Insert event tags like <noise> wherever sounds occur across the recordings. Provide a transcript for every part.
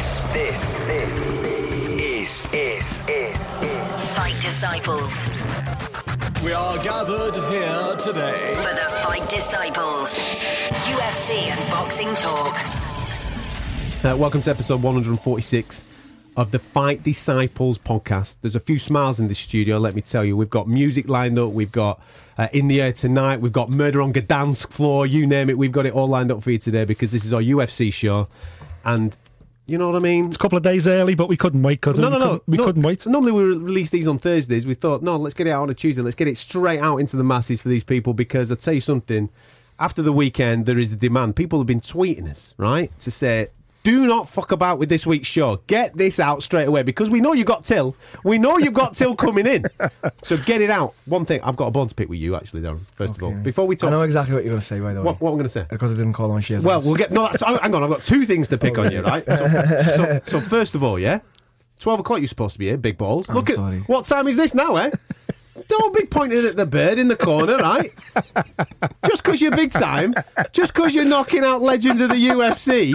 This, this, this is, is, is, is. Fight Disciples. We are gathered here today. For the Fight Disciples. UFC and boxing talk. Uh, welcome to episode 146 of the Fight Disciples podcast. There's a few smiles in the studio, let me tell you. We've got music lined up, we've got uh, In the Air Tonight, we've got Murder on Gdansk floor, you name it, we've got it all lined up for you today because this is our UFC show. And you know what I mean? It's a couple of days early, but we couldn't wait. Could we? No, no, we no. Couldn't, we no, couldn't wait. Normally we release these on Thursdays. We thought, no, let's get it out on a Tuesday. Let's get it straight out into the masses for these people because I tell you something. After the weekend, there is a demand. People have been tweeting us, right, to say, do not fuck about with this week's show. Get this out straight away because we know you've got Till. We know you've got Till coming in. <laughs> So get it out. One thing, I've got a bone to pick with you, actually, Darren, first of all. Before we talk. I know exactly what you're going to say, by the way. What, what I'm going to say? Because I didn't call on Shears. Well, we'll get. No, so, hang on. I've got two things to pick on you, right? So, so, so <laughs> first of all, yeah, twelve o'clock. You're supposed to be here, big balls. I'm Look at sorry. what time is this now, eh? Don't be pointing at the bird in the corner, right? Just because you're big time, just because you're knocking out legends of the UFC,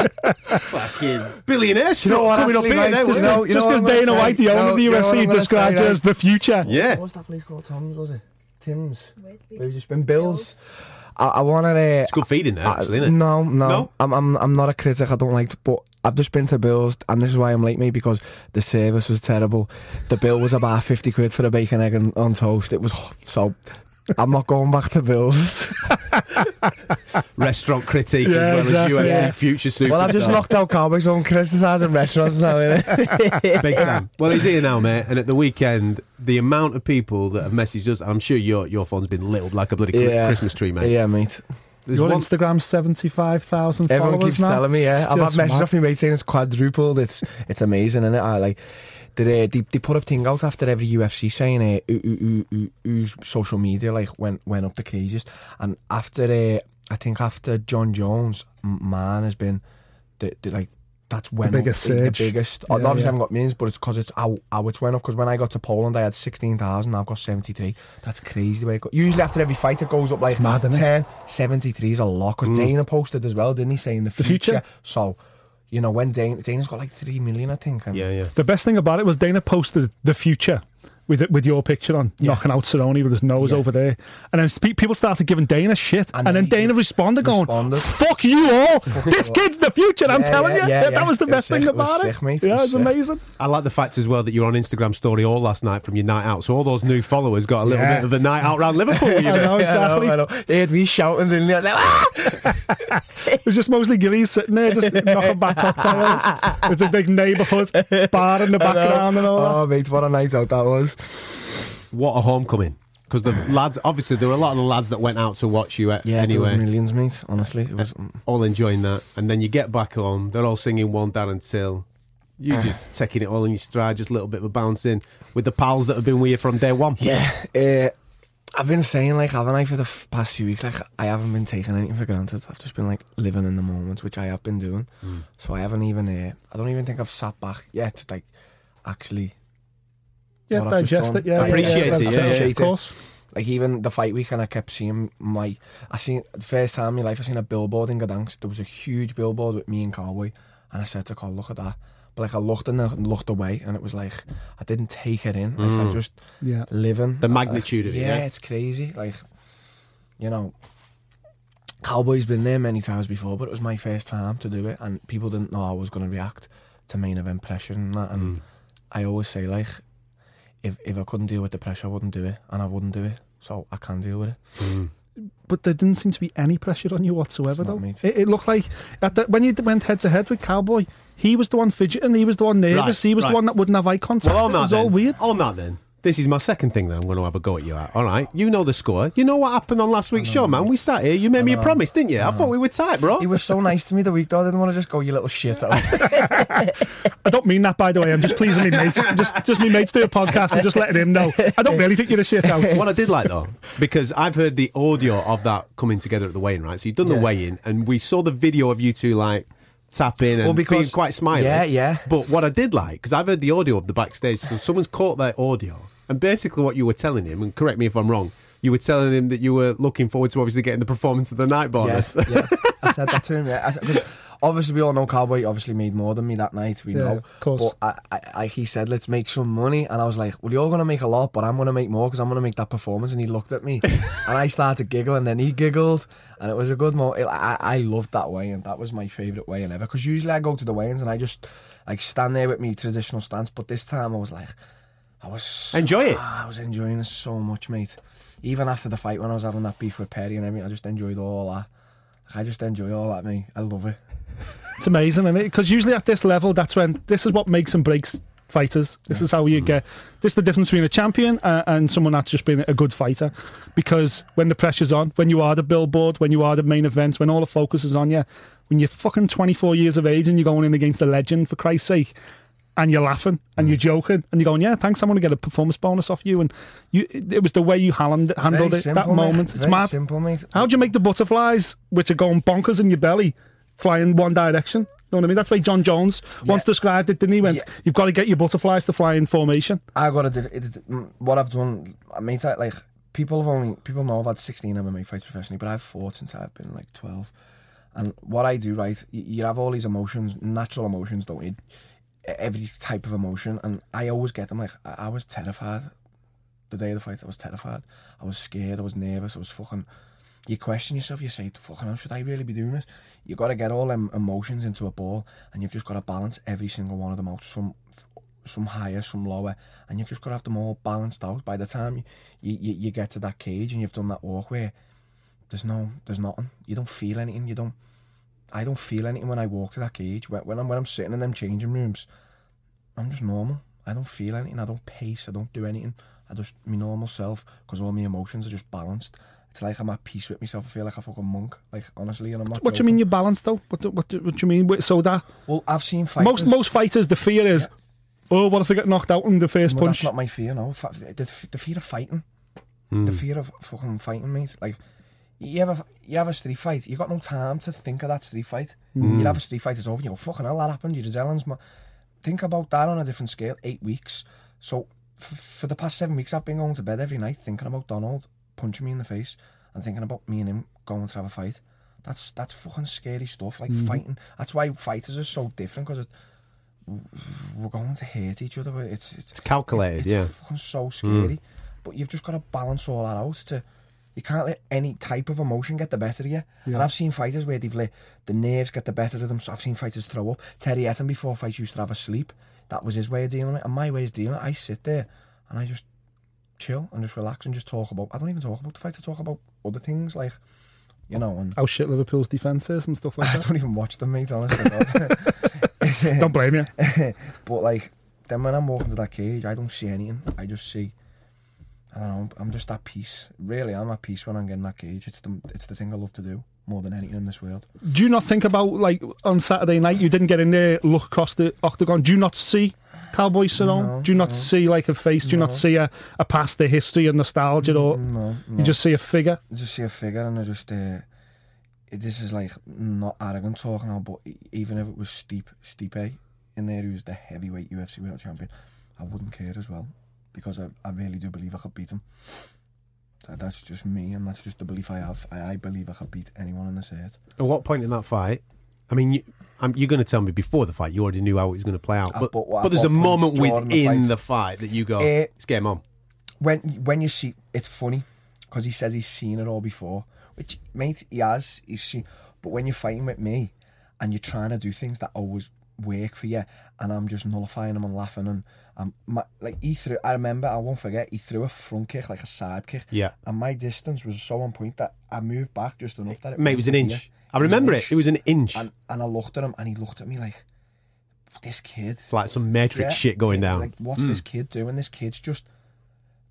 fucking billionaire stroke what, coming up here. mate, just wasn't know- you Just know because what I'm Dana gonna White, the say? owner of No, the you know UFC, described say, as the future. yeah. What's that place called? Tom's, was it? Tim's. We've just been Bills. I, I wanted to. It's good feeding there, actually, isn't it? No, no, No? I'm, I'm, I'm not a critic. I don't like, to, but I've just been to Bills, and this is why I'm late, mate, because the service was terrible. The bill was about fifty quid for a bacon, egg, and on toast. It was oh, so. I'm not going back to Bills. <laughs> Restaurant critique Yeah, as well exactly. as UFC Yeah. future superstar. well, I've just knocked out Cowboys on criticising restaurants now. innit? <laughs> Big Sam. Well, he's here now, mate. And at the weekend, the amount of people that have messaged us, I'm sure your your phone's been lit up like a bloody cri- Yeah. Christmas tree, mate. yeah, mate. There's Your one- Instagram's 75,000 Everyone followers keeps now. telling me, yeah. It's I've had just messages mad. off my mate saying it's quadrupled. It's it's amazing, isn't it? I like they, they they put a thing out after every UFC saying uh, who, who, who, who, whose social media like went went up the craziest, and after uh, I think after Jon Jones, man has been the, the like. That's when biggest up, the surge. biggest. Yeah, obviously, yeah. I haven't got millions, but it's because it's how, how it's went up. Because when I got to Poland, I had sixteen thousand. I've got seventy three. That's crazy. The way it go. Usually after every fight, it goes up like mad, 10. 73 is a lot. Because Dana posted as well, didn't he? say Saying the future. future. So, you know, when Dana, Dana's got like 3 million, I think. And Yeah, yeah. The best thing about it was Dana posted the future with it, with your picture on, knocking out Cerrone with his nose Yeah. over there. And then spe- people started giving Dana shit. And, And then Dana responded, going, responded. Fuck you all. this kid's the future, I'm telling yeah, you. yeah, that was the It was best thing sick, it was about it. sick, mate. It Yeah, was sick. amazing. I like the fact as well that you're on Instagram story all last night from your night out. So all those new followers got a little Yeah. bit of a night out round Liverpool. <laughs> You I know? know, exactly. <laughs> I know, I know. They had me shouting, didn't they? Like, "Ah!" <laughs> It was just mostly Gillies sitting there, just knocking back cocktails with the big neighbourhood bar in the background and all that. Oh, mate, what a night out that was. What a homecoming. Because the lads, obviously, there were a lot of the lads that went out to watch you at, Yeah, there anyway. was millions, mate. Honestly, it eh, was. Mm. all enjoying that. And then you get back home, they're all singing One Darren Till. You ah. just taking it all in your stride, just a little bit of a bouncing with the pals that have been with you from day one. Yeah, uh, I've been saying like, haven't I, for the f- past few weeks? Like, I haven't been taking anything for granted. I've just been like living in the moment, which I have been doing. Hmm. So I haven't even. Uh, I don't even think I've sat back yet to like actually Yeah, what I've digest it. Yeah, yeah, Appreciate yeah, it, that's yeah, yeah. Of course. like even the fight week, and I kept seeing my. I seen the first time in my life I seen a billboard in Gdansk. There was a huge billboard with me and Cowboy, and I said to Carl, "Look at that." But like I looked and I looked away, and it was like I didn't take it in. Like I mm. just Yeah. living The magnitude of it, yeah. it's crazy. Like you know, Cowboy's been there many times before, but it was my first time to do it, and people didn't know I was going to react to main event pressure and that. And mm. I always say like, if if I couldn't deal with the pressure, I wouldn't do it, and I wouldn't do it. So I can deal with it. Mm. But there didn't seem to be any pressure on you whatsoever, though. It, it looked like at the, when you went head to head with Cowboy, he was the one fidgeting, he was the one nervous, Right, he was right. the one that wouldn't have eye contact. Well, on it that was then, all weird. On that then, this is my second thing that I'm going to have a go at you at. All right, you know the score. You know what happened on last week's show, man. We sat here. You made me a promise, didn't you? I, thought we were tight, bro. He was so nice to me the week though. I didn't want to just go, you little shit. <laughs> I don't mean that, by the way. I'm just pleasing me mates. Just, just me mates do a podcast and just letting him know. I don't really think you're a shit out. what I did like though, because I've heard the audio of that coming together at the weigh-in, right? So you've done the Yeah. weigh-in, and we saw the video of you two like tapping and Well, because- being quite smiley. Yeah, yeah. But what I did like, because I've heard the audio of the backstage, so someone's caught that audio, and basically what you were telling him, and correct me if I'm wrong, you were telling him that you were looking forward to obviously getting the performance of the night Yeah, bonus. <laughs> yeah. I said that to him. Yeah. I said, 'cause obviously we all know Cowboy obviously made more than me that night. We Yeah, know, of course. But I, I, I, he said, "Let's make some money," and I was like, "Well, you're gonna make a lot, but I'm gonna make more because I'm gonna make that performance." And he looked at me, <laughs> and I started giggling, and then he giggled, and it was a good moment. I, I loved that way, and that was my favourite weigh-in ever. Because usually I go to the weigh-ins and I just like stand there with me traditional stance, but this time I was like, I was so- Enjoy it. I was enjoying it so much, mate. Even after the fight when I was having that beef with Perry and everything, I just enjoyed all that. I just enjoy all that, mate. I love it. It's amazing, isn't it? Because usually at this level, that's when this is what makes and breaks fighters. This is how you Mm. get. This is the difference between a champion uh, and someone that's just been a good fighter. Because when the pressure's on, when you are the billboard, when you are the main event, when all the focus is on you, when you're fucking 24 years of age and you're going in against a legend for Christ's sake. And you're laughing and Mm. you're joking and you're going, yeah, thanks. I'm going to get a performance bonus off you. And you, it was the way you hand, handled it simple, that mate. moment. It's It's mad. simple, mate. How'd you make the butterflies, which are going bonkers in your belly, fly in one direction? You know what I mean? That's why Jon Jones once described it, didn't he? He Went, Yeah. you've got to get your butterflies to fly in formation. I got to do mm, what I've done. I mean, I- like people have only people know I've had 16 MMA fights professionally, but I've fought since I've been like 12. And what I do, right, you, you have all these emotions, natural emotions, don't you? Every type of emotion, and I always get them. Like I, I was terrified the day of the fight. I was terrified. I was scared. I was nervous. I was fucking. You question yourself. You say, "Fucking hell, should I really be doing this?" You got to get all them emotions into a ball, and you've just got to balance every single one of them out. Some, some higher, some lower, and you've just got to have them all balanced out. By the time you, you, you get to that cage and you've done that walk where there's no, there's nothing. You don't feel anything. You don't. I don't feel anything when I walk to that cage. When, when I'm when I'm sitting in them changing rooms, I'm just normal. I don't feel anything. I don't pace. I don't do anything. I just my normal self because all my emotions are just balanced. It's like I'm at peace with myself. I feel like a fucking monk. Like honestly, and I'm not. What do you mean you're balanced though? What do, what do, what do you mean? Wait, So that Well, I've seen fighters. most most fighters, the fear is, oh, what if I get knocked out in the first Well, punch? that's not my fear, no. Fa- The, the fear of fighting. The hmm. fear of fucking fighting, mate. Like, you have, a, you have a street fight, you got no time to think of that street fight. Mm. You have a street fight, it's over, you go, fucking hell, that happened, you're Zealand's man. Think about that on a different scale, eight weeks. So, f- for the past seven weeks, I've been going to bed every night thinking about Donald punching me in the face and thinking about me and him going to have a fight. That's that's fucking scary stuff, like mm. fighting. That's why fighters are so different, because we're going to hate each other. but It's it's, It's calculated, it's yeah. fucking so scary. Mm. But you've just got to balance all that out. To you can't let any type of emotion get the better of you. And I've seen fighters where they've let the nerves get the better of them. So I've seen fighters throw up. Terry Etim before fights used to have a sleep. That was his way of dealing with it. And my way is dealing with it. I sit there and I just chill and just relax and just talk about. I don't even talk about the fight. I talk about other things like, you know, and How shit Liverpool's defence is and stuff like <laughs> that. I don't even watch them, mate. Honestly, <laughs> don't blame you. <laughs> But like, then when I'm walking to that cage, I don't see anything. I just see, I don't know. I'm just at peace. Really, I'm at peace when I'm getting that cage. It's the it's the thing I love to do more than anything in this world. Do you not think about like on Saturday night you didn't get in there, look across the octagon? Do you not see Cowboy Cerrone? No, Do you not no. see like a face? Do you not see a, a past the history and nostalgia, or No, no. you just see a figure? I just see a figure and I just. Uh, this is like not arrogant talking now, but even if it was Steep Stipe in there, who's the heavyweight UFC world champion, I wouldn't care as well because I, I really do believe I could beat him. That, that's just me, and that's just the belief I have. I, I believe I could beat anyone in this earth. At what point in that fight? I mean, you, you're going to tell me before the fight. You already knew how it was going to play out, At but what- but there's a moment during the within fight? the fight that you go, Eh, "It's game on." when when you see it's funny because he says he's seen it all before which mate he has he's seen but when you're fighting with me and you're trying to do things that always work for you and I'm just nullifying them and laughing and um, my, like he threw I remember I won't forget he threw a front kick like a side kick Yeah. and my distance was so on point that I moved back just enough that it Mate, it was an inch. here. I It was remember it. It was an inch. and, and I looked at him and he looked at me like this kid It's like some Matrix yeah, shit going yeah, down. Like, what's this kid doing? This kid's just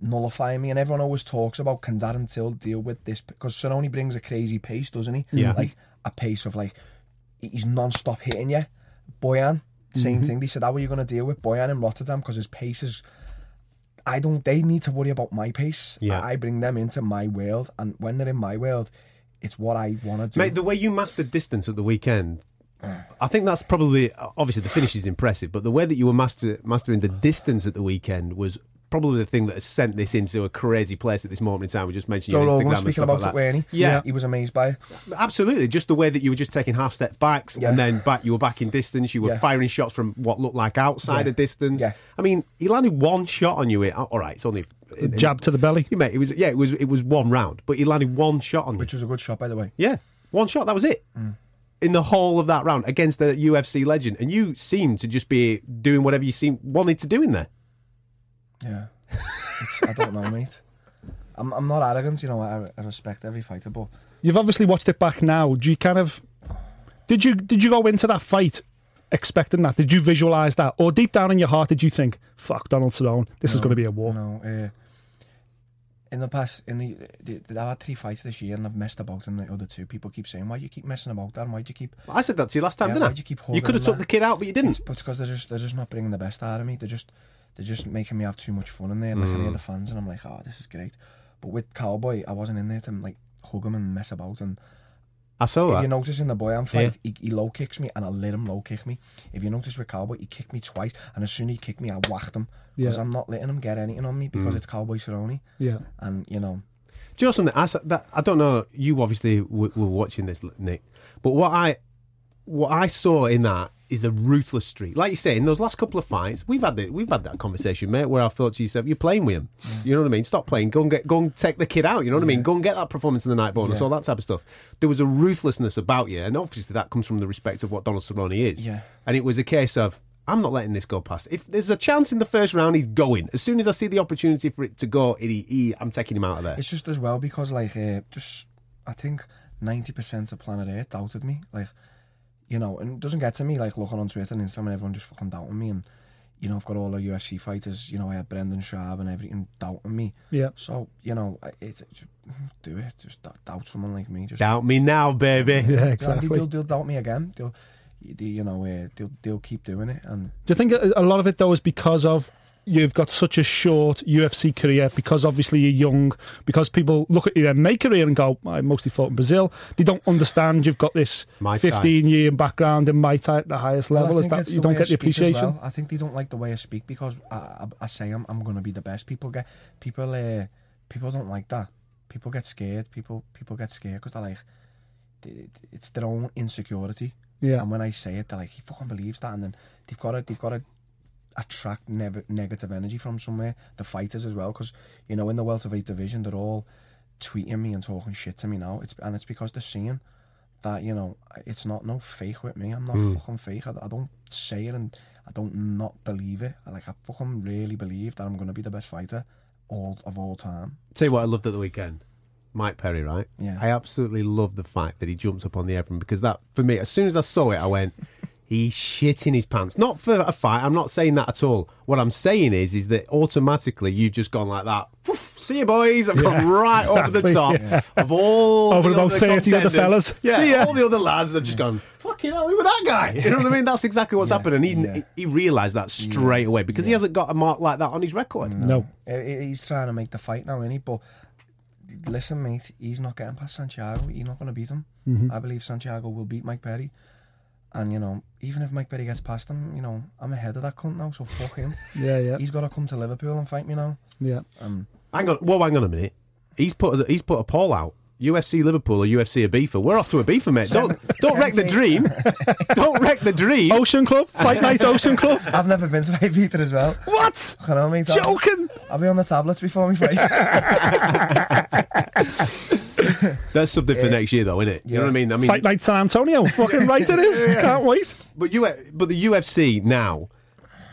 nullifying me. And everyone always talks about can Darren Till deal with this because Sononi brings a crazy pace, doesn't he? Yeah. Like a pace of like he's non-stop hitting you. Bojan, same Mm-hmm. thing. They said, "How are you going to deal with Bojan in Rotterdam?" Because his pace is. I don't. They need to worry about my pace. Yeah. I bring them into my world, and when they're in my world, it's what I want to do. Mate, the way you mastered distance at the weekend, I think that's probably obviously the finish is impressive, but the way that you were master, mastering the distance at the weekend was probably the thing that has sent this into a crazy place at this moment in time. We just mentioned Joe your Rogan Instagram was speaking stuff about like it, that. weren't he? Yeah. He was amazed by it. Absolutely, just the way that you were just taking half step backs Yeah. and then back. You were back in distance. You were Yeah. firing shots from what looked like outside Yeah. of distance. Yeah. I mean, he landed one shot on you. It all right. It's only Jab to the belly. You mate, it was yeah. It was it was one round, but he landed one shot on you. Which was a good shot, by the way. Yeah, one shot. That was it. Mm. In the whole of that round against the UFC legend, and you seemed to just be doing whatever you seemed wanted to do in there. Yeah. I don't know, mate. I'm, I'm not arrogant, you know, I, I respect every fighter, but You've obviously watched it back now. Do you kind of did you did you go into that fight expecting that? Did you visualize that, or deep down in your heart did you think, "Fuck Donald Cerrone, this is going to be a war"? No, uh, in the past, in the, the, I've had three fights this year and I've messed about in the other two. People keep saying, "Why do you keep messing about, Dan? Why do you keep?" I said that to you last time, Yeah, didn't I? why'd you keep you could have took there? the kid out, but you didn't. It's because they're just they're just not bringing the best out of me. They're just they're just making me have too much fun in there. Like I Mm. hear the fans and I'm like, oh, this is great. But with Cowboy, I wasn't in there to like hug him and mess about. And I saw if that. you notice in the boy I'm fight, he, he low kicks me and I let him low kick me. If you notice with Cowboy, he kicked me twice, and as soon as he kicked me, I whacked him because Yeah. I'm not letting him get anything on me because it's Cowboy Cerrone. Yeah. And you know, Do you know something? I, that, I don't know. You obviously w- were watching this, Nick, but what I what I saw in that is a ruthless streak. Like you say, in those last couple of fights, we've had the, we've had that conversation, mate. Where I've thought to yourself, "You're playing with him." You know what I mean? Stop playing. Go and get go and take the kid out. You know what I mean? Go and get that performance in the night bonus, Yeah. all that type of stuff. There was a ruthlessness about you, and obviously that comes from the respect of what Donald Cerrone is. Yeah. And it was a case of. I'm not letting this go past. If there's a chance in the first round, he's going. As soon as I see the opportunity for it to go, he, he, I'm taking him out of there. It's just as well because like uh, just I think ninety percent of planet Earth doubted me. Like you know, and it doesn't get to me like looking on Twitter and Instagram and everyone just fucking doubting me. And you know, I've got all the UFC fighters. You know, I had Brendan Schaub and everything doubting me. Yeah. So you know, it, it just do it. Just doubt someone like me. Just Doubt me now, baby. <laughs> Yeah, Yeah, exactly. They'll, they'll doubt me again. They'll you know uh, they'll they'll keep doing it and Do you think a a lot of it though is because of you've got such a short UFC career because obviously you're young because people look at you and make career and go I mostly fought in Brazil they don't understand you've got this Muay Thai. 15 year background in Muay Thai at the highest level I is think that it's you don't way get the I speak appreciation well. I think they don't like the way I speak because I, I, I say I'm, I'm going to be the best. People get people uh, people don't like that. People get scared. People people get scared because they're like it's their own insecurity. Yeah. And when I say it, they're like, he fucking believes that, and then they've got to they've got to attract nev- negative energy from somewhere. The fighters as well, because you know in the welterweight division they're all tweeting me and talking shit to me now. It's and it's because they're seeing that you know it's not no fake with me. I'm not hmm. fucking fake. I, I don't say it and I don't not believe it. I, like I fucking really believe that I'm gonna be the best fighter all of all time. Tell you what I loved at the weekend. Mike Perry, right? Yeah. I absolutely loved the fact that he jumped up on the apron because that, for me, as soon as I saw it, I went, he's shitting his pants. Not for a fight. I'm not saying that at all. What I'm saying is, is that automatically you've just gone like that. "Woof, See you, boys. I've gone right over the top of all Over the about other 30 other contenders. fellas. Yeah, See ya. all the other lads have just gone. Fucking hell, who was that guy? You know what I mean? That's exactly what's happened, and he yeah. he realised that straight away because he hasn't got a mark like that on his record. no Uh, He's trying to make the fight now, isn't he? But listen, mate, he's not getting past Santiago. He's not going to beat him. I believe Santiago will beat Mike Perry. And, you know, even if Mike Perry gets past him, you know, I'm ahead of that cunt now, so fuck him. <laughs> yeah yeah He's got to come to Liverpool and fight me now. yeah Um, Hang on, well, hang on a minute. He's put a, he's put a poll out. UFC Liverpool or UFC Ibiza. We're off to Ibiza, mate. Don't don't wreck the <laughs> dream. don't wreck the dream. Ocean Club Fight Night Ocean Club <laughs> I've never been to Ibiza as well. what I know, mate. I'll, joking I'll be on the tablets before we fight. <laughs> That's something for next year, though, isn't it? You know what I mean? I mean, Fight Night San Antonio fucking right it is can't wait but you but the UFC now.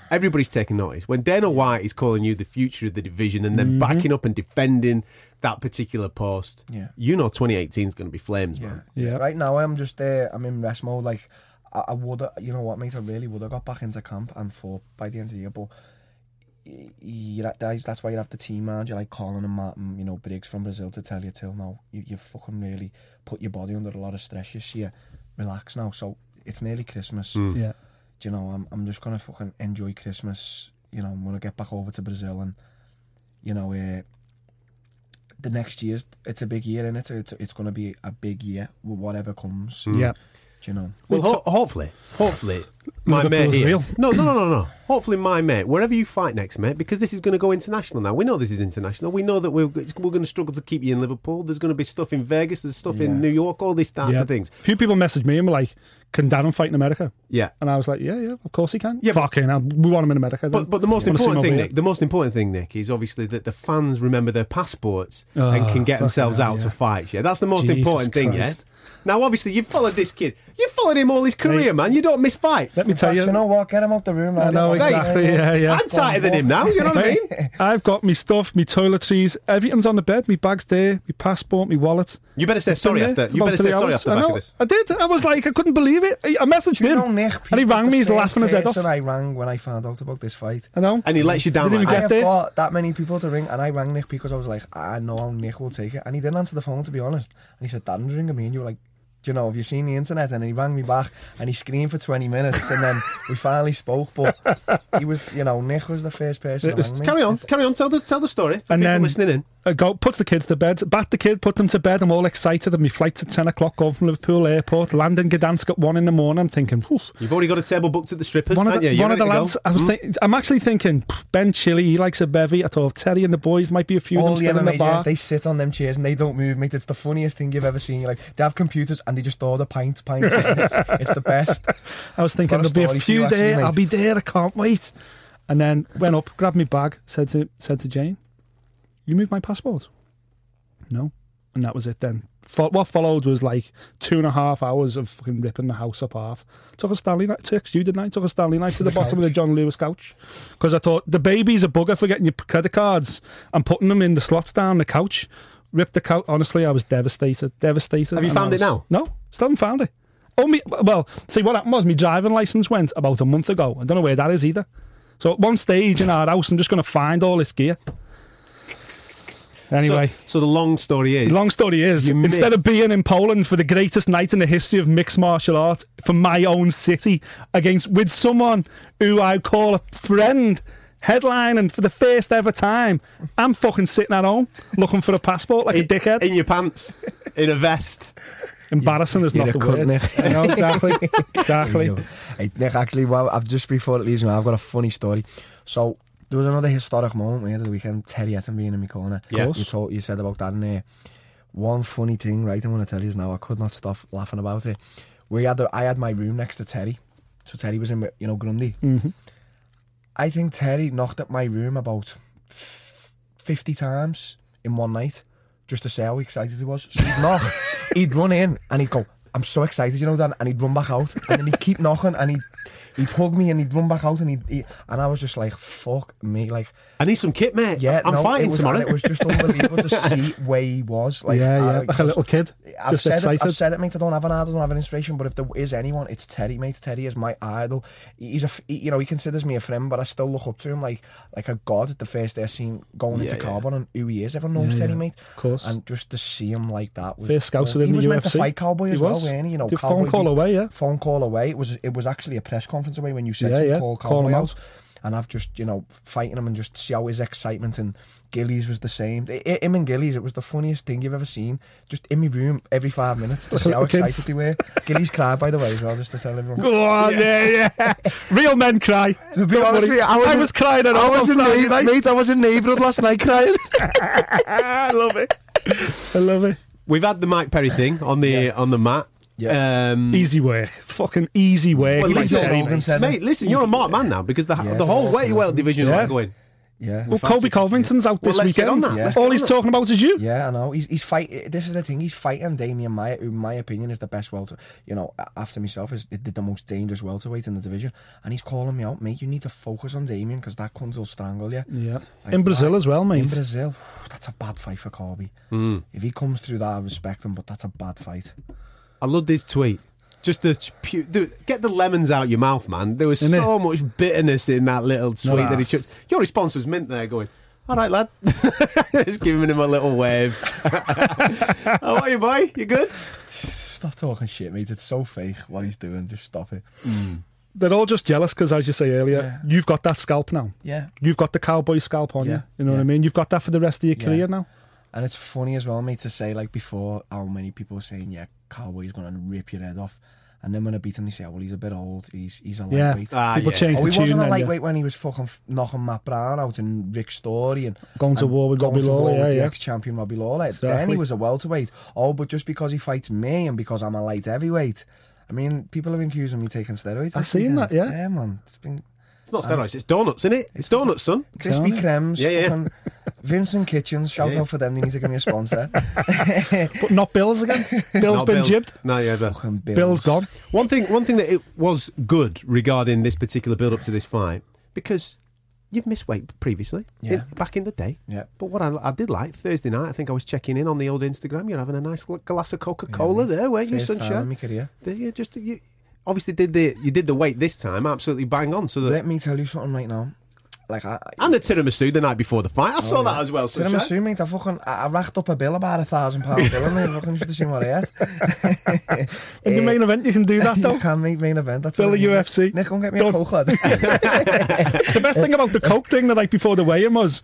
Everybody's taking notice when Dana White is calling you the future of the division and then mm-hmm. backing up and defending that particular post. Yeah. you know, 2018 is going to be flames, man. Yeah. Right now, I'm just there. I'm in rest mode. Like, I, I would, you know what, mate? I really would have got back into camp and fought by the end of the year. But y- you, that's that's why you have the team around you, like Colin and Matt and you know Briggs from Brazil, to tell you till now you you fucking really put your body under a lot of stress this year. Relax now. So it's nearly Christmas. yeah Do you know, I'm I'm just gonna fucking enjoy Christmas. You know, I'm gonna get back over to Brazil and you know, uh, the next year's it's a big year and it's it's it's gonna be a big year with whatever comes. yeah Do you know? Well, ho- hopefully, hopefully, <laughs> my mate here. real. No, no, no, no, no. <laughs> hopefully, my mate, wherever you fight next, mate, because this is going to go international now. We know this is international. We know that we're it's, we're going to struggle to keep you in Liverpool. There's going to be stuff in Vegas. There's stuff Yeah. in New York. All these type Yeah. of things. A few people messaged me and were like, "Can Darren fight in America?" Yeah. And I was like, "Yeah, yeah, of course he can." Yeah, Yeah, fucking hell, we want him in America. But, but the most Wanna see him important thing. Nick, the most important thing, Nick, is obviously that the fans remember their passports Oh, and ah, can get fucking themselves hell, out yeah. to fights. Yeah, that's the most Jesus important thing. Yeah. Christ. Now, obviously, you've followed this kid. You've followed him all his career, man. You don't miss fights. Let me tell you, you know what? Get him out the room. I lad. know Get him out exactly. the room. Yeah, yeah. I'm tighter than him now. You know what I mean? I've got me stuff, me toiletries, everything's on the bed. My bag's there, my passport, my wallet. You better say sorry after. You better say sorry hours. after the I back know. of this. I did. I was like, I couldn't believe it. I I messaged You him, know, Nick, and he rang me. He's laughing his head first off. I rang when I found out about this fight. I know. And he lets you down Didn't like even I get have there. got that many people to ring, and I rang Nick because I was like, I know how Nick will take it, and he didn't answer the phone to be honest. And he said, "Darren's ringing me," and you were like, "Do you know? Have you seen the internet?" And he rang me back, and he screamed for twenty minutes, and then we finally spoke. But he was, you know, Nick was the first person. Was- to rang me. Carry on, carry on. Tell the tell the story for And people then- listening in. I go, puts the kids to bed, bat the kid, put them to bed. I'm all excited. And my flight's at 10 o'clock, going from Liverpool Airport, land in Gdansk at 1 in the morning. I'm thinking, "Phew." You've already got a table booked at the strippers. one of the, you? One of the ready go? lads, I was hmm? think, I'm actually thinking, Ben Chilly, he likes a bevy. I thought Terry and the boys might be a few of All them the still in the bar. guys, they sit on them chairs and they don't move, mate. It's the funniest thing you've ever seen. You're like, they have computers and they just order pints, pints. it's, <laughs> it's the best. I was thinking there'll be a story for you, few actually, there. mate. I'll be there. I can't wait. And then went up, grabbed my bag, said to said to Jane, "You moved my passport." No, and that was it. Then Fo- what followed was like two and a half hours of fucking ripping the house apart. Took a Stanley night, text you didn't I? Took a Stanley knife to the <laughs> bottom of the John Lewis couch because I thought the baby's a bugger for getting your credit cards and putting them in the slots down the couch. Ripped the couch. Honestly, I was devastated. Devastated. Have you found it now? No, still haven't found it. Oh, me, well, see what happened was my driving license went about a month ago. I don't know where that is either. So at one stage in our house, I'm just going to find all this gear. Anyway, So, so the long story is, long story is, You instead of being in Poland for the greatest night in the history of mixed martial art for my own city against with someone who I call a friend. Headlining for the first ever time, I'm fucking sitting at home looking for a passport like a in, dickhead. in your pants, in a vest. Embarrassing is You're not the word. Nick. I know exactly, <laughs> exactly. Hey, Nick, actually, well, I've just before it leaves me, I've got a funny story. So there was another historic moment we had at the weekend. Terry Etim being in my corner. Yeah. you told you said about that. And uh, one funny thing, right? I'm going to tell you now. I could not stop laughing about it. We had the, I had my room next to Terry, so Terry was in, you know, Grundy. Mm-hmm. I think Terry knocked at my room about f- fifty times in one night, just to say how excited he was. So he'd <laughs> knock, he'd run in, and he'd go, "I'm so excited," you know, Dan, and he'd run back out, and then he'd keep knocking, and he'd he'd hug me, and he'd run back out, and he'd, he, and I was just like, "Fuck me!" Like, I need some kit, mate. yeah, I'm no, fighting it was, tomorrow. It was just unbelievable to <laughs> see where he was. Like, yeah, I- yeah, like a little kid, I've just said excited. it. I've said it, mate. I don't have an idol, I don't have an inspiration. But if there is anyone, it's Teddy, mate. Teddy is my idol. He's a, he- you know, he considers me a friend, but I still look up to him like like a god. The first day I seen going Yeah, into yeah. Kaobon and who he is, everyone knows Yeah, Teddy, yeah, mate. of course. And just to see him like that was First scouser cool. in He the was meant to fight Cowboy He as well, weren't he? You know, Did Cowboy phone call beat- away, yeah. Phone call away. It was it was actually a press conference away when you said Yeah, to him, yeah. call Call him out. out. And I've just, you know, fighting him and just see how his excitement and Gillies was the same. I- I- Him and Gillies, it was the funniest thing you've ever seen. Just in my room every five minutes to see <laughs> how excited they were. Gillies cried, by the way, as well, just to tell everyone. Oh, yeah, yeah. <laughs> Real men cry. To be honest with you, I was, I was crying at I home was in Friday Neighbour- night. mate, I was in neighbourhood last night crying. I love it. I love it. We've had the Mike Perry thing on the on the mat. Yeah. Um, Easy way. Fucking easy way. well, listen, Terry, Rogan mate. listen, you're a marked man now because the Yeah, the whole they're weight well division Yeah. like going. Yeah. Well, Colby Kobe. Covington's out Well, this let's get weekend. on that. Yeah. All he's on talking about is you. Yeah, I know. He's he's fight. This is the thing. He's fighting Demian Maia, who, in my opinion, is the best welter. You know, after myself, is the, the most dangerous welterweight in the division. And he's calling me out, mate. You need to focus on Demian because that cunt will strangle you. Yeah. Like, In Brazil why- as well, mate. In Brazil, <sighs> that's a bad fight for Colby. If he comes through that, I respect him, but that's a bad fight. I love this tweet. Just to pu- dude, get the lemons out your mouth, man. There was Isn't so much bitterness in that little tweet that he took. Your response was mint there, going, "All right, lad," <laughs> just giving him a little wave. <laughs> How are you, boy? You good? Stop talking shit, mate. It's so fake what he's doing. Just stop it. Mm. They're all just jealous because, as you say earlier, Yeah. you've got that scalp now. Yeah. You've got the cowboy scalp on Yeah. you. You know what I Yeah. mean? You've got that for the rest of your Yeah. career now. And it's funny as well, mate, to say like before how many people were saying, yeah, Cowboy's going to rip your head off. And then when I beat him, they say, oh, well, he's a bit old. He's he's a Yeah, lightweight. Ah, people yeah. change Oh, the he tune. wasn't a then, yeah. lightweight when he was fucking f- knocking Matt Brown out and Rick Story and Going to and war with going Robbie to Lawler, war yeah, with the yeah. ex-champion Robbie Lawler. Then he was a welterweight. Oh, but just because he fights me and because I'm a light heavyweight, I mean, people have been accusing me taking steroids. I've seen weekend. that, yeah. yeah, man. It's been It's not steroids, it's donuts, isn't it? It's donuts, son. crispy Telling you. cremes. Yeah, yeah. fucking Vincent Kitchens. Shout Yeah. out for them. They need to give me a sponsor. <laughs> But not Bills again. <laughs> Bill's Not been Bills. jibbed. No, yeah, the- Fucking Bills. Bill's gone. One thing, one thing that it was good regarding this particular build up to this fight because you've missed weight previously, Yeah. in- back in the day. Yeah. But what I, I did like Thursday night, I think I was checking in on the old Instagram. You're having a nice l- glass of Coca Cola there, weren't you, First time in sunshine? my career. There you just you obviously did the you did the weight this time absolutely bang on. So that, Let me tell you something right now. Like I, and the tiramisu the night before the fight, I oh, saw that as well. Did I Sunshine. assume, mate? I fucking I, I racked up a bill about a thousand pound bill, mate. Fucking should have seen what I had. In the main event, you can do that <laughs> though. You can make main event. That's Bill the I need. UFC. Nick, go and get me Done. a coke, lad. <laughs> the best thing about the Coke thing the night before the weigh-in was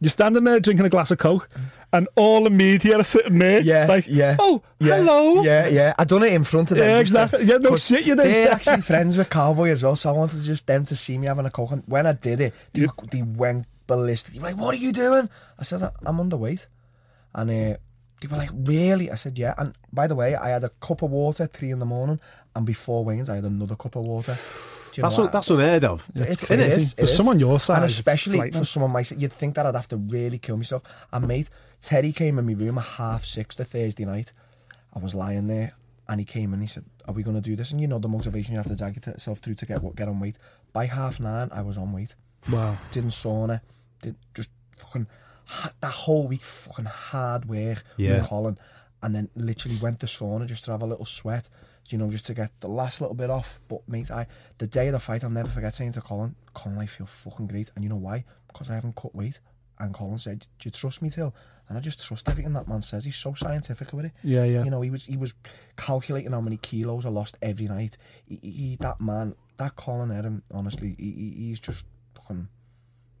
you're standing there drinking a glass of Coke, and all the media are sitting there. Yeah, like, yeah. Oh, yeah, hello. Yeah, yeah. I done it in front of them. Yeah, to- exactly. Yeah, no shit, you did. They're actually <laughs> friends with Cowboy as well, so I wanted just them to see me having a coke. And when I did it, they, they went ballistic. They were like, "What are you doing?" I said, "I'm underweight," and uh, they were like, "Really?" I said, "Yeah." And by the way, I had a cup of water at three in the morning, and before weigh-ins, I had another cup of water. Do you know That's what? un, that's unheard of. It's crazy. It is, For it is. someone your size, and especially frightening. for someone my size, you'd think that I'd have to really kill myself. And mate, Terry came in my room at half six the Thursday night. I was lying there, and he came in. And he said, "Are we going to do this?" And you know the motivation you have to drag yourself through to get what get on weight. By half nine, I was on weight. Wow. Didn't sauna. Did just fucking that whole week fucking hard work Yeah. with Colin, and then literally went to sauna just to have a little sweat. You know, just to get the last little bit off. But mate, I the day of the fight, I'll never forget saying to Colin, "Colin, I feel fucking great." And you know why? Because I haven't cut weight. And Colin said, "Do you trust me, Till?" And I just trust everything that man says. He's so scientific with it. Yeah, yeah. You know, he was he was calculating how many kilos I lost every night. He, he that man, that Colin Heron, honestly, he, he, he's just fucking.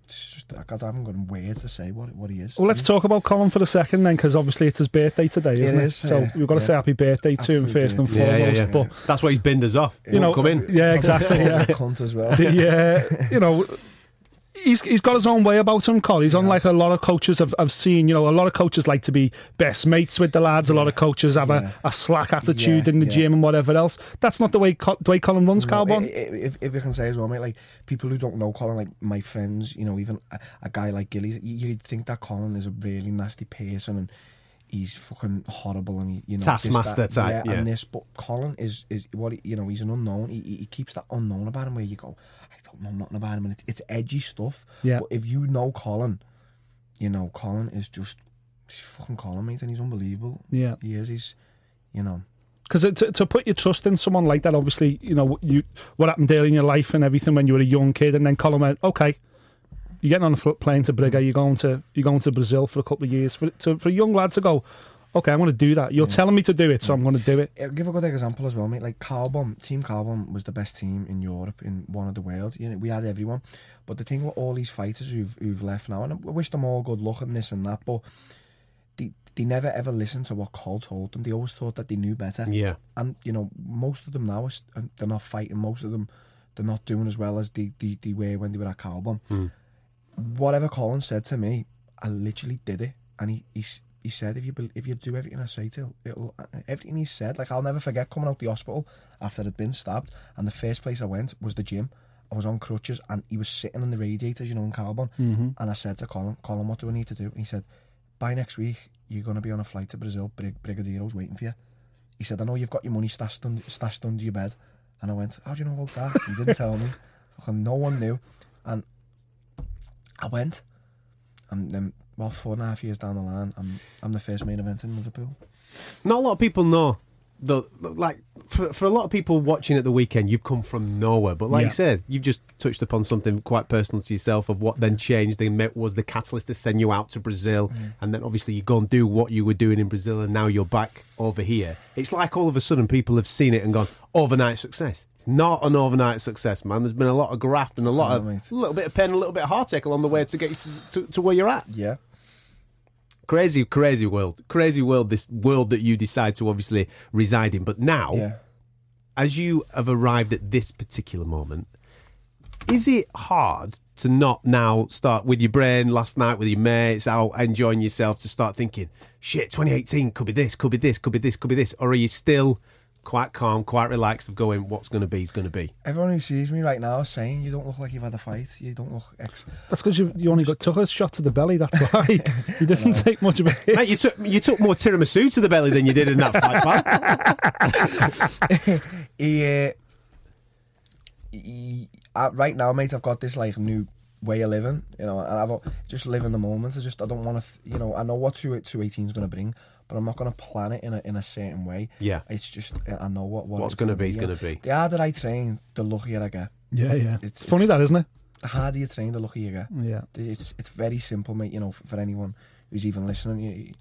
It's just I God, I haven't got words to say what what he is. Well, let's talk about Colin for a second then, because obviously it's his birthday today, isn't it? Is, so uh, we've got to yeah. say happy birthday to him first and birthday. Yeah, foremost. yeah, yeah. But That's why he's binned us off. You know, come in. yeah, exactly. <laughs> Yeah. cunt as well. the, <laughs> uh, you know, he's he's got his own way about him, Col. He's unlike a lot of coaches I've, I've seen. You know, a lot of coaches like to be best mates with the lads. A lot of coaches have Yeah. a, a slack attitude Yeah, in the yeah. gym and whatever else. That's not the way Co- the way Colin runs, No, Kaobon. i- i- If, if you can say as well, mate, like people who don't know Colin, like my friends, you know, even a, a guy like Gillies, you- you'd think that Colin is a really nasty person and he's fucking horrible and he, you know, this, Taskmaster that, type, yeah. and this. But Colin is is what he, you know, he's an unknown. He, he he keeps that unknown about him where you go, I don't know nothing about him, and it's, it's edgy stuff. Yeah. But if you know Colin, you know Colin is just he's fucking Colin, mate, and he's unbelievable. Yeah. he is. He's, you know. Because to, to put your trust in someone like that, obviously, you know, you what happened there in your life and everything when you were a young kid, and then Colin went, okay, you're getting on a plane to Briga, you're going to you're going to Brazil for a couple of years. For to, for a young lad to go, okay, I'm going to do that. You're telling me to do it, so I'm going to do it. I'll give a good example as well, mate. Like Kaobon, Team Kaobon was the best team in Europe in one of the world. You know, we had everyone. But the thing with all these fighters who've who've left now, and I wish them all good luck and this and that, but they they never ever listened to what Cole told them. They always thought that they knew better. Yeah. And you know, most of them now are they're not fighting. Most of them they're not doing as well as they they, they were when they were at Kaobon. Hmm. Whatever Colin said to me, I literally did it, and he he, s- he said if you if you do everything I say to, it'll uh, everything he said. Like I'll never forget coming out the hospital after I'd been stabbed, and the first place I went was the gym. I was on crutches, and he was sitting on the radiators, you know, in Kaobon. Mm-hmm. And I said to Colin, Colin, what do I need to do? And he said, by next week you're gonna be on a flight to Brazil. Brig- Brigadiero's waiting for you. He said, I know you've got your money stashed, un- stashed under your bed. And I went, how do you know about that? He didn't tell me. <laughs> Fucking no one knew. And I went. And then, well, four and a half years down the line, I'm I'm the first main event in Liverpool. Not a lot of people know. The like for for a lot of people watching at the weekend, you've come from nowhere. But like Yeah. you said, you've just touched upon something quite personal to yourself of what then changed. They met was the catalyst to send you out to Brazil, mm. and then obviously you go and do what you were doing in Brazil, and now you're back over here. It's like all of a sudden people have seen it and gone overnight success. It's not an overnight success, man. There's been a lot of graft and a lot of a little bit of pen, a little bit of heartache along the way to get you to, to, to where you're at Yeah. crazy, crazy world, crazy world. This world that you decide to obviously reside in, but now Yeah. as you have arrived at this particular moment, is it hard to not now start with your brain last night with your mates out enjoying yourself to start thinking, shit, 2018 could be this, could be this, could be this, could be this, or are you still quite calm, quite relaxed of going, what's going to be is going to be? Everyone who sees me right now is saying you don't look like you've had a fight. You don't look ex. That's because you, you only got took a shot to the belly. That's why <laughs> you didn't take much of a hit. Mate, you took you took more tiramisu to the belly than you did in that fight, pal. <laughs> He, uh, he, uh, right now, mate, I've got this like new way of living, you know, and I've just live in the moment. I just I don't want to, you know, I know what two two eighteen is going to bring, but I'm not going to plan it in a in a certain way. Yeah. it's just I know what, what What's it's gonna gonna be is gonna be. The harder I train, the luckier I get. Yeah, yeah. It's- It's, funny that, isn't it? The harder you train, the luckier you get. Yeah. It's it's very simple, mate. You know, for, for anyone who's even listening, you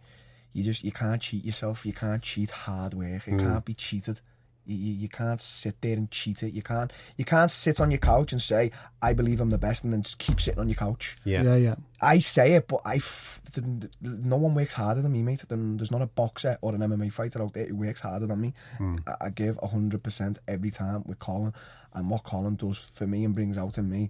you just you can't cheat yourself. You can't cheat hard work. Mm. It can't be cheated. You, you, you can't sit there and cheat it. You can't you can't sit on your couch and say I believe I'm the best, and then just keep sitting on your couch. Yeah. Yeah, yeah. I say it, but I f- th- th- no one works harder than me, mate. Then there's not a boxer or an MMA fighter out there who works harder than me. Hmm. I, I give hundred percent every time with Colin, and what Colin does for me and brings out in me,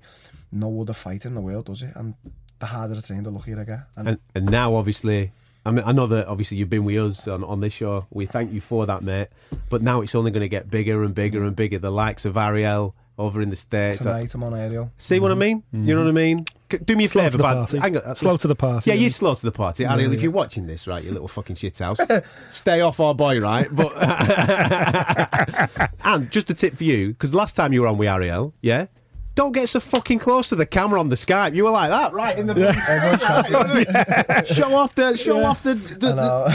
no other fighter in the world does it. And the harder I train, the luckier I get. And, And, and now, obviously, I mean, I know that obviously you've been with us on, on this show. We thank you for that, mate. But now it's only going to get bigger and bigger and bigger. The likes of Ariel over in the States. Uh, tonight I'm on Ariel. See what I mm-hmm. mean? You know what I mm-hmm. mean? Do me a Slow favour, to the bad. party. hang on, uh, Slow to the party, Yeah, yeah. you're slow to the party. Ariel, if yeah. you're watching this, right, you little fucking shithouse, <laughs> stay off our boy, right? But <laughs> <laughs> and just a tip for you, because last time you were on with Ariel, yeah. Don't get so fucking close to the camera on the Skype. You were like that, right? In the show off the show off the the,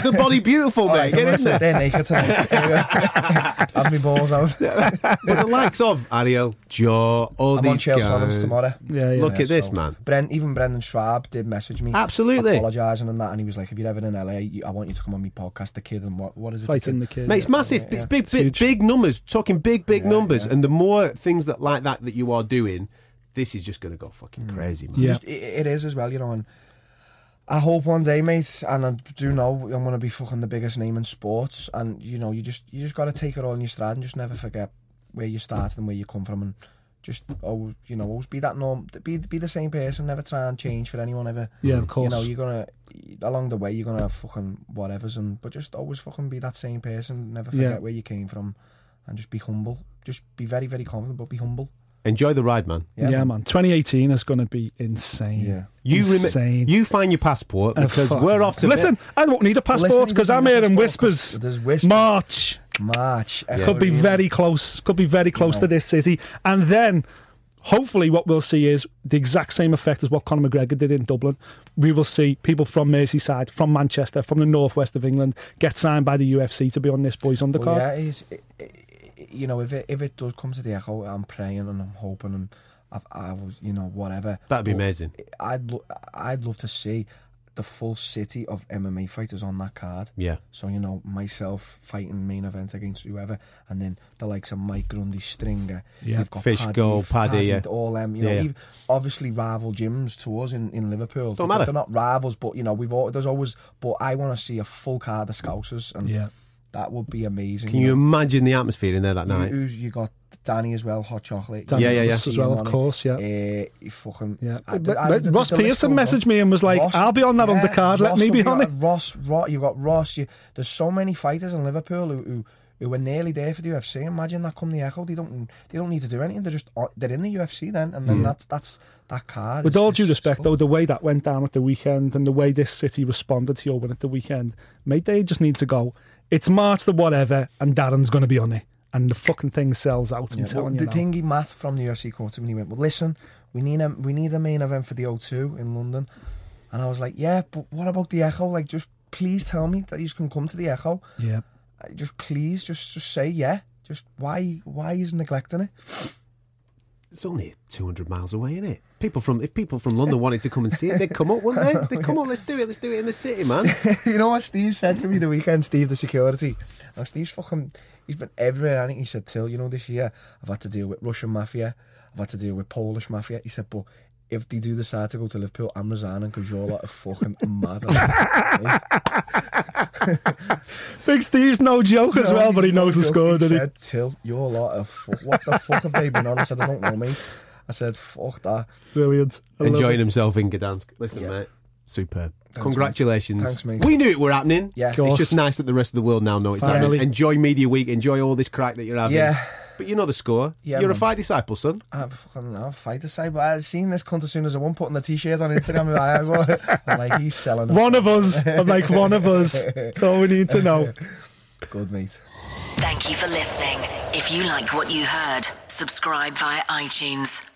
the, the body beautiful, All mate. right, I'm Get gonna in sit there. there naked tonight. <laughs> Have my balls out. <laughs> But the likes of Ariel, Joe, all I'm on these Chael guys. Sonnens tomorrow. Yeah, yeah. Look at this, man. Bren, even Brendan Schaub did message me. Absolutely. Apologising and that. And he was like, if you're ever in LA, you- I want you to come on my podcast, The Kid. And what, what is it? Fighting the kid. Mate, it's massive. yeah, It's big, big, huge. big numbers. Talking big, big Yeah, numbers. yeah. And the more things that like that that you are doing, this is just going to go fucking Mm. crazy, man. Yeah. Just, it, it is as well, you know. And I hope one day, mate, and I do know I'm going to be fucking the biggest name in sports. And, you know, you just you just got to take it all in your stride and just never forget where you started and where you come from. And just, oh, you know, always be that norm, be, be the same person, never try and change for anyone ever. Yeah, of course. You know, you're gonna along the way you're gonna have fucking whatever's and but just always fucking be that same person. Never forget Yeah. where you came from, and just be humble. Just be very very confident, but be humble. Enjoy the ride, man. yeah, man. 2018 is going to be insane. Yeah. You rem- insane. you find your passport because fuck. we're off to Listen, I don't need a passport because I'm don't hearing whispers. there's whispers. March March could be very close. Could be very close to this city, and then. Hopefully, what we'll see is the exact same effect as what Conor McGregor did in Dublin. We will see people from Merseyside, from Manchester, from the northwest of England get signed by the UFC to be on this boys' undercard. Well, yeah, it's, it, it, you know, if it if it does come to the echo, I'm praying and I'm hoping and I've, I was, you know, whatever. That'd be But amazing. I'd lo- I'd love to see the full city of MMA fighters on that card. Yeah. So you know, myself fighting main event against whoever, and then the likes of Mike Grundy, Stringer. Yeah. You've got Fish Paddy, Gold, Paddy, yeah. all them. You know, Yeah. even- obviously rival gyms to us in, in Liverpool. Don't They're- matter. They're not rivals, but you know, we've all, there's always. But I want to see a full card of Scousers, and Yeah. That would be amazing. Can you imagine the atmosphere in there that night? who's, you got Danny as well, hot chocolate. Danny Yeah, yeah, yeah. As well, of course, yeah. Uh, fucking Yeah. I- I- the- Ross the Pearson messaged me and was like, "I'll be on that undercard, let me be on it." Ross, Ross, you got Ross. You, there's so many fighters in Liverpool who, who who were nearly there for the UFC. Imagine that come the Echo. They don't they don't need to do anything. They're just uh, they're in the UFC then, and then that's that's that card. With is- all due respect, though, the way that went down at the weekend and the way this city responded to your win at the weekend, mate, they just need to go. It's March the whatever, and Darren's going to be on it, and the fucking thing sells out. I'm Yeah, well, telling the you now. thingy Matt from the UFC called to me and he went, Well listen, we need a we need a main event for the O2 in London and I was like, Yeah, but what about the Echo? Like just please tell me that you can come to the Echo. yeah, Just please just just say yeah. Just why why is neglecting it? It's only 200 miles away, isn't it? People from if people from London wanted to come and see it, they'd come up, wouldn't they? They'd come on, let's do it, let's do it in the city, man. <laughs> you know what Steve said to me the weekend, Steve the security. Now Steve's fucking he's been everywhere, think he said till, you know, this year I've had to deal with Russian mafia, I've had to deal with Polish mafia. He said, but if they do decide to go to Liverpool, I'm resigning because you're like a fucking <laughs> mad. Mate. <laughs> Big Steve's no joke as well, but he knows the no joke. score, He he? said, Till, you're a lot of fu- what the fuck have they been on? I said, I don't know, mate. I said, fuck that. Brilliant. I Enjoying himself in Gdansk. Listen, Yeah. mate. Superb. mate. Congratulations. Thanks, mate. We knew it were happening. Yeah. It's just nice that the rest of the world now know it's Finally. happening. Enjoy media week. Enjoy all this crack that you're having. Yeah. But you know the score. Yeah, You're a man. fight disciple, son. I fucking I'll fight to say, but I've seen this cunt as soon as I won putting the t-shirt on Instagram. I'm like, <laughs> I'm like, he's selling. One of us. I'm like, one of us. That's all we need to know. <laughs> Good, mate. Thank you for listening. If you like what you heard, subscribe via iTunes